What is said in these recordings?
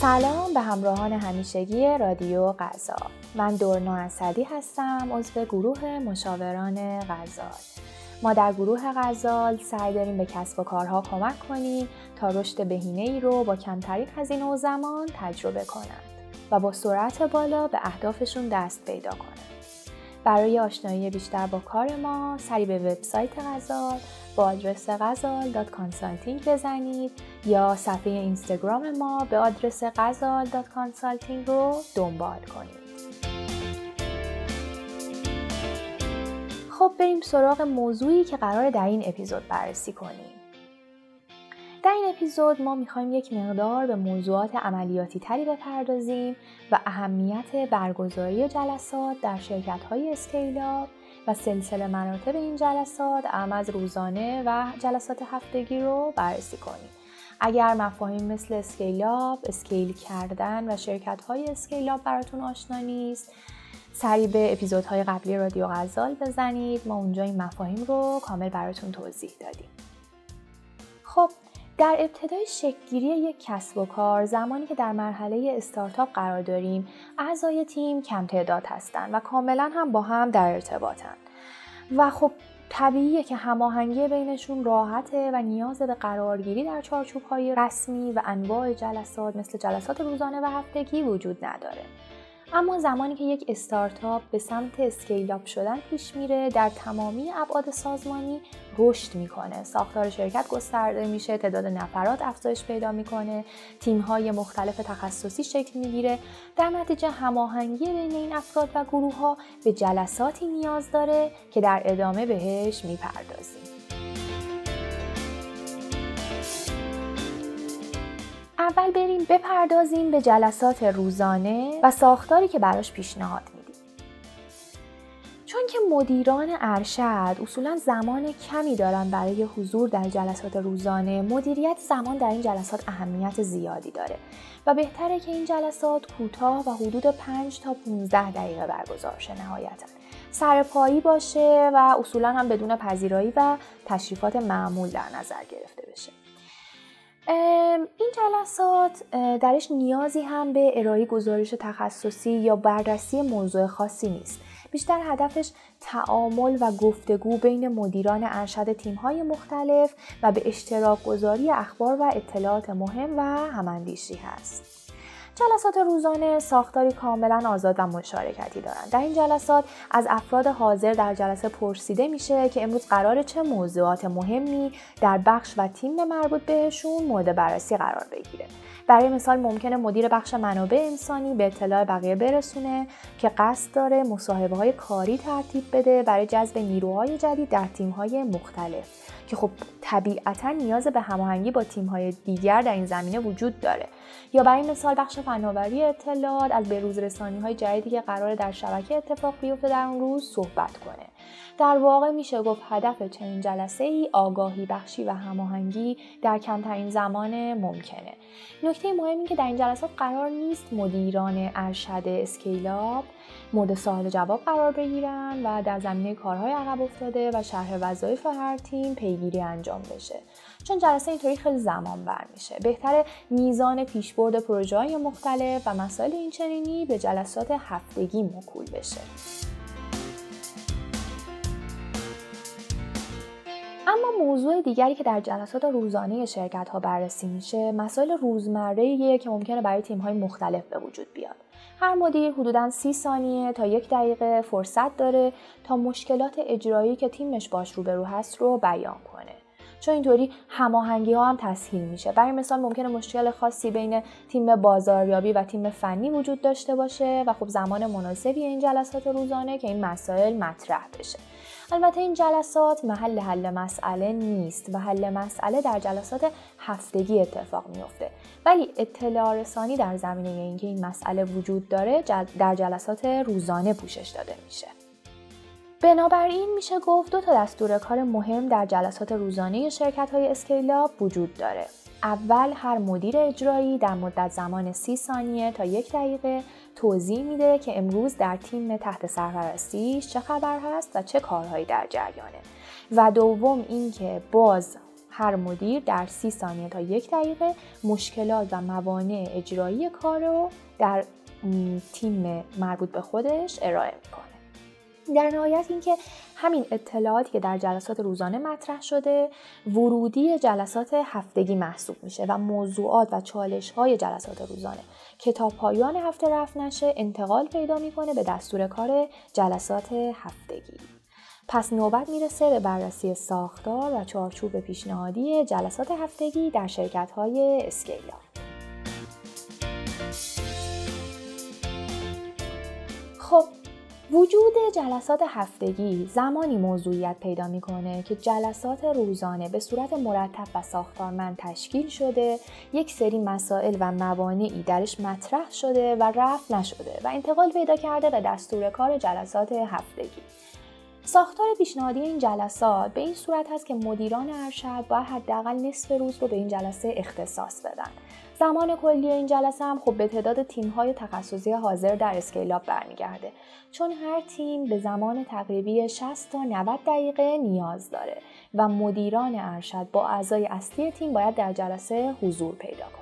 سلام به همراهان همیشگی رادیو غذا. من دورنا اسدی هستم عضو گروه مشاوران غزال ما در گروه غزال سعی داریم به کسب و کارها کمک کنیم تا رشد بهینه ای رو با کمترین هزینه و زمان تجربه کنند و با سرعت بالا به اهدافشون دست پیدا کنند. برای آشنایی بیشتر با کار ما سری به وبسایت غزال با آدرس غزال بزنید یا صفحه اینستاگرام ما به آدرس غزال رو دنبال کنید. خب بریم سراغ موضوعی که قرار در این اپیزود بررسی کنیم. در این اپیزود ما می‌خوایم یک مقدار به موضوعات عملیاتی تری بپردازیم و اهمیت برگزاری جلسات در شرکت های اسکیلاب و سلسله مراتب این جلسات اهم از روزانه و جلسات هفتگی رو بررسی کنیم. اگر مفاهیم مثل scale-up، scale کردن و شرکت های scale-up براتون آشنا نیست سری به اپیزودهای قبلی رادیو غزال بزنید ما اونجا این مفاهیم رو کامل براتون توضیح دادیم خب در ابتدای شکلگیری یک کسب و کار زمانی که در مرحله استارتاپ قرار داریم اعضای تیم کم تعداد هستند و کاملا هم با هم در ارتباطن. و خب طبیعیه که هماهنگی بینشون راحته و نیاز به قرارگیری در چارچوب های رسمی و انواع جلسات مثل جلسات روزانه و هفتگی وجود نداره. اما زمانی که یک استارتاپ به سمت اسکیل شدن پیش میره در تمامی ابعاد سازمانی رشد می‌کنه. ساختار شرکت گسترده میشه تعداد نفرات افزایش پیدا می‌کنه های مختلف تخصصی شکل می‌گیره. در نتیجه هماهنگی بین این افراد و گروه ها به جلساتی نیاز داره که در ادامه بهش می‌پردازیم. اول بریم بپردازیم به جلسات روزانه و ساختاری که براش پیشنهاد میدیم. چون که مدیران ارشد اصولا زمان کمی دارن برای حضور در جلسات روزانه مدیریت زمان در این جلسات اهمیت زیادی داره و بهتره که این جلسات کوتاه و حدود 5 تا 15 دقیقه برگزار شه نهایتا سرپایی باشه و اصولا هم بدون پذیرایی و تشریفات معمول در نظر گرفته بشه این جلسات درش نیازی هم به ارائه گزارش تخصصی یا بررسی موضوع خاصی نیست. بیشتر هدفش تعامل و گفتگو بین مدیران ارشد تیم‌های مختلف و به اشتراک گذاری اخبار و اطلاعات مهم و هماندیشی هست. جلسات روزانه ساختاری کاملا آزاد و مشارکتی دارند. در این جلسات از افراد حاضر در جلسه پرسیده میشه که امروز قرار چه موضوعات مهمی در بخش و تیم مربوط بهشون مورد بررسی قرار بگیره. برای مثال ممکنه مدیر بخش منابع انسانی به اطلاع بقیه برسونه که قصد داره مصاحبه های کاری ترتیب بده برای جذب نیروهای جدید در تیم های مختلف که خب طبیعتا نیاز به هماهنگی با تیم‌های دیگر در این زمینه وجود داره. یا برای مثال بخش فناوری اطلاعات از بروز رسانی های جدیدی که قرار در شبکه اتفاق بیفته در اون روز صحبت کنه. در واقع میشه گفت هدف چنین جلسه ای آگاهی بخشی و هماهنگی در کمترین زمان ممکنه. نکته مهمی که در این جلسات قرار نیست مدیران ارشد اسکیلاب مورد سوال جواب قرار بگیرن و در زمینه کارهای عقب افتاده و شرح وظایف هر تیم پیگیری انجام بشه. چون جلسه اینطوری خیلی زمان بر میشه. بهتر میزان پیشبرد پروژه های مختلف و مسائل اینچنینی به جلسات هفتگی مکول بشه. موضوع دیگری که در جلسات روزانه شرکت ها بررسی میشه مسائل روزمره که ممکنه برای تیم های مختلف به وجود بیاد. هر مدیر حدودا سی ثانیه تا یک دقیقه فرصت داره تا مشکلات اجرایی که تیمش باش روبرو هست رو بیان کنه. چون اینطوری هماهنگی ها هم تسهیل میشه. برای مثال ممکنه مشکل خاصی بین تیم بازاریابی و تیم فنی وجود داشته باشه و خب زمان مناسبی این جلسات روزانه که این مسائل مطرح بشه. البته این جلسات محل حل مسئله نیست و حل مسئله در جلسات هفتگی اتفاق میفته ولی اطلاع رسانی در زمینه اینکه این مسئله وجود داره در جلسات روزانه پوشش داده میشه بنابراین میشه گفت دو تا دستور کار مهم در جلسات روزانه شرکت های اسکیلاب وجود داره. اول هر مدیر اجرایی در مدت زمان سی ثانیه تا یک دقیقه توضیح میده که امروز در تیم تحت سرپرستیش چه خبر هست و چه کارهایی در جریانه. و دوم اینکه باز هر مدیر در سی ثانیه تا یک دقیقه مشکلات و موانع اجرایی کار رو در تیم مربوط به خودش ارائه می‌کنه. در نهایت اینکه همین اطلاعاتی که در جلسات روزانه مطرح شده ورودی جلسات هفتگی محسوب میشه و موضوعات و چالش های جلسات روزانه که تا پایان هفته رفت نشه انتقال پیدا می‌کنه به دستور کار جلسات هفتگی پس نوبت می‌رسه به بررسی ساختار و چارچوب پیشنهادی جلسات هفتگی در شرکت های اسکیلا. وجود جلسات هفتگی زمانی موضوعیت پیدا می‌کنه که جلسات روزانه به صورت مرتب و ساختارمند تشکیل شده یک سری مسائل و موانعی درش مطرح شده و رفت نشده و انتقال پیدا کرده به دستور کار جلسات هفتگی. ساختار پیشنهادی این جلسات به این صورت هست که مدیران ارشد باید حداقل نصف روز رو به این جلسه اختصاص بدن زمان کلی این جلسه هم خب به تعداد تیم‌های تخصصی حاضر در اسکیلاب برمیگرده چون هر تیم به زمان تقریبی 60 تا 90 دقیقه نیاز داره و مدیران ارشد با اعضای اصلی تیم باید در جلسه حضور پیدا کنند.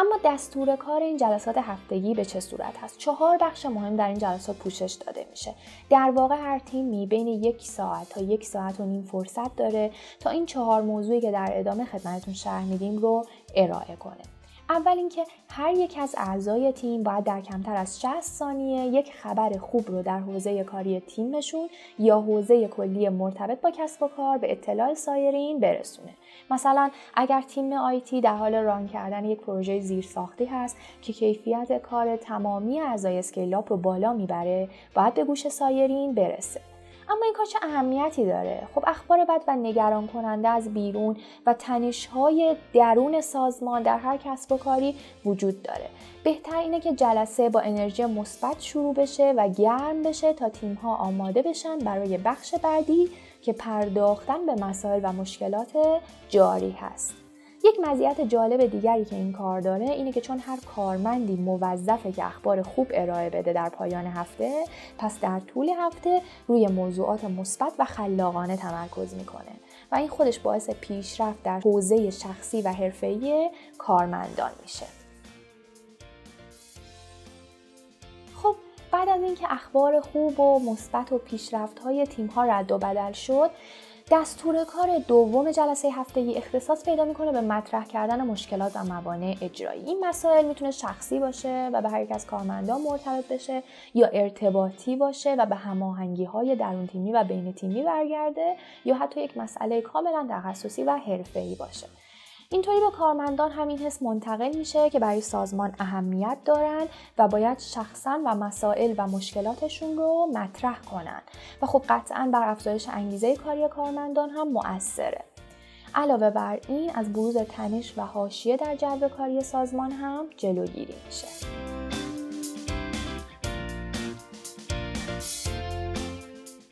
اما دستور کار این جلسات هفتگی به چه صورت هست؟ چهار بخش مهم در این جلسات پوشش داده میشه. در واقع هر تیمی بین یک ساعت تا یک ساعت و نیم فرصت داره تا این چهار موضوعی که در ادامه خدمتتون شرح میدیم رو ارائه کنه. اول اینکه هر یک از اعضای تیم باید در کمتر از 60 ثانیه یک خبر خوب رو در حوزه کاری تیمشون یا حوزه کلی مرتبط با کسب و کار به اطلاع سایرین برسونه. مثلا اگر تیم IT در حال run کردن یک پروژه زیرساختی هست که کیفیت کار تمامی اعضای scale-up رو بالا می‌بره باید به گوش سایرین برسه. اما این کار چه اهمیتی داره؟ خب اخبار بد و نگران کننده از بیرون و های درون سازمان در هر کسب و کاری وجود داره. بهتر اینه که جلسه با انرژی مثبت شروع بشه و گرم بشه تا تیم ها آماده بشن برای بخش بعدی که پرداختن به مسائل و مشکلات جاری هست. یک مزیت جالب دیگری که این کار داره اینه که چون هر کارمندی موظفه که اخبار خوب ارائه بده در پایان هفته پس در طول هفته روی موضوعات مثبت و خلاقانه تمرکز می‌کنه و این خودش باعث پیشرفت در حوزه شخصی و حرفه‌ای کارمندان میشه. خب بعد از اینکه اخبار خوب و مثبت و پیشرفت های تیم ها رد و بدل شد دستور کار دوم جلسه هفتگی اختصاص پیدا می‌کنه به مطرح کردن مشکلات و موانع اجرایی. این مسائل می‌تونه شخصی باشه و به هر یک از کارمندان مرتبط بشه یا ارتباطی باشه و به هماهنگی های درون تیمی و بین تیمی برگرده یا حتی یک مسئله کاملا تخصصی و حرفه‌ای باشه. اینطوری به کارمندان همین حس منتقل میشه که برای سازمان اهمیت دارن و باید شخصا و مسائل و مشکلاتشون رو مطرح کنن. و خب قطعا بر افزایش انگیزه کاری کارمندان هم مؤثره. علاوه بر این از بروز تنش و حاشیه در جو کاری سازمان هم جلوگیری میشه.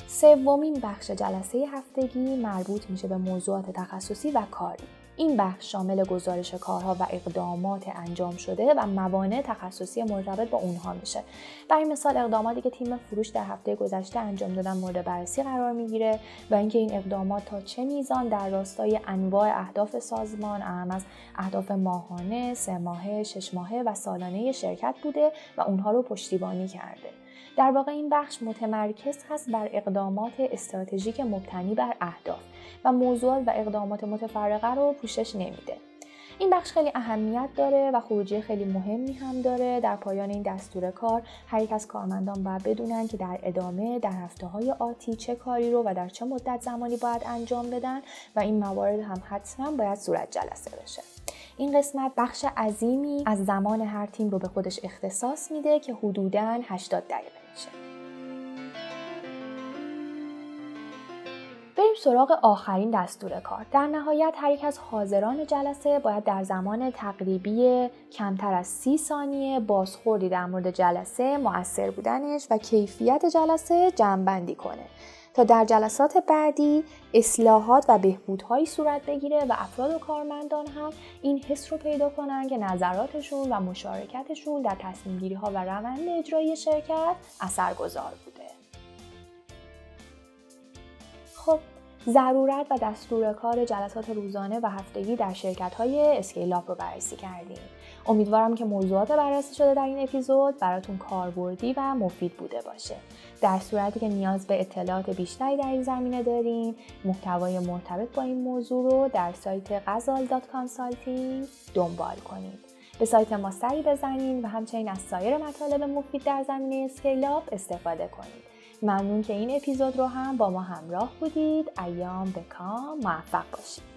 سومین بخش جلسه هفتگی مربوط میشه به موضوعات تخصصی و کاری. این بخش شامل گزارش کارها و اقدامات انجام شده و موانع تخصصی مرتبط با اونها میشه برای مثال اقداماتی که تیم فروش در هفته گذشته انجام دادن مورد بررسی قرار می‌گیره و اینکه این اقدامات تا چه میزان در راستای انواع اهداف سازمان اهم از اهداف ماهانه، سه ماهه، شش ماهه و سالانه شرکت بوده و اونها رو پشتیبانی کرده. در واقع این بخش متمرکز هست بر اقدامات استراتژیک مبتنی بر اهداف و موضوعات و اقدامات متفرقه رو پوشش نمیده. این بخش خیلی اهمیت داره و خروجی خیلی مهمی هم داره. در پایان این دستور کار هر یک از کارمندان باید بدونن که در ادامه در هفته های آتی چه کاری رو و در چه مدت زمانی باید انجام بدن و این موارد هم حتما باید صورت جلسه بشه. این قسمت بخش عظیمی از زمان هر تیم رو به خودش اختصاص میده که حدوداً 80 دقیقه. میشه بریم سراغ آخرین دستور کار. در نهایت هر یک از حاضران جلسه باید در زمان تقریبی کمتر از سی ثانیه بازخوردی در مورد جلسه مؤثر بودنش و کیفیت جلسه جمعبندی کنه. تا در جلسات بعدی اصلاحات و بهبودهایی صورت بگیره و افراد و کارمندان هم این حس رو پیدا کنن که نظراتشون و مشارکتشون در تصمیم ها و روند اجرایی شرکت اثرگذار بوده. خب ضرورت و دستور کار جلسات روزانه و هفتگی در شرکت های scale-up رو بررسی کردیم. امیدوارم که موضوعات بررسی شده در این اپیزود براتون کاربردی و مفید بوده باشه. در صورتی که نیاز به اطلاعات بیشتری در این زمینه دارین، محتوای مرتبط با این موضوع رو در سایت غزال دنبال کنید. به سایت ما سری بزنید و همچنین از سایر مطالب مفید در زمینه scale-up استفاده کنید. ممنون که این اپیزود رو هم با ما همراه بودید ایام به کام موفق باشید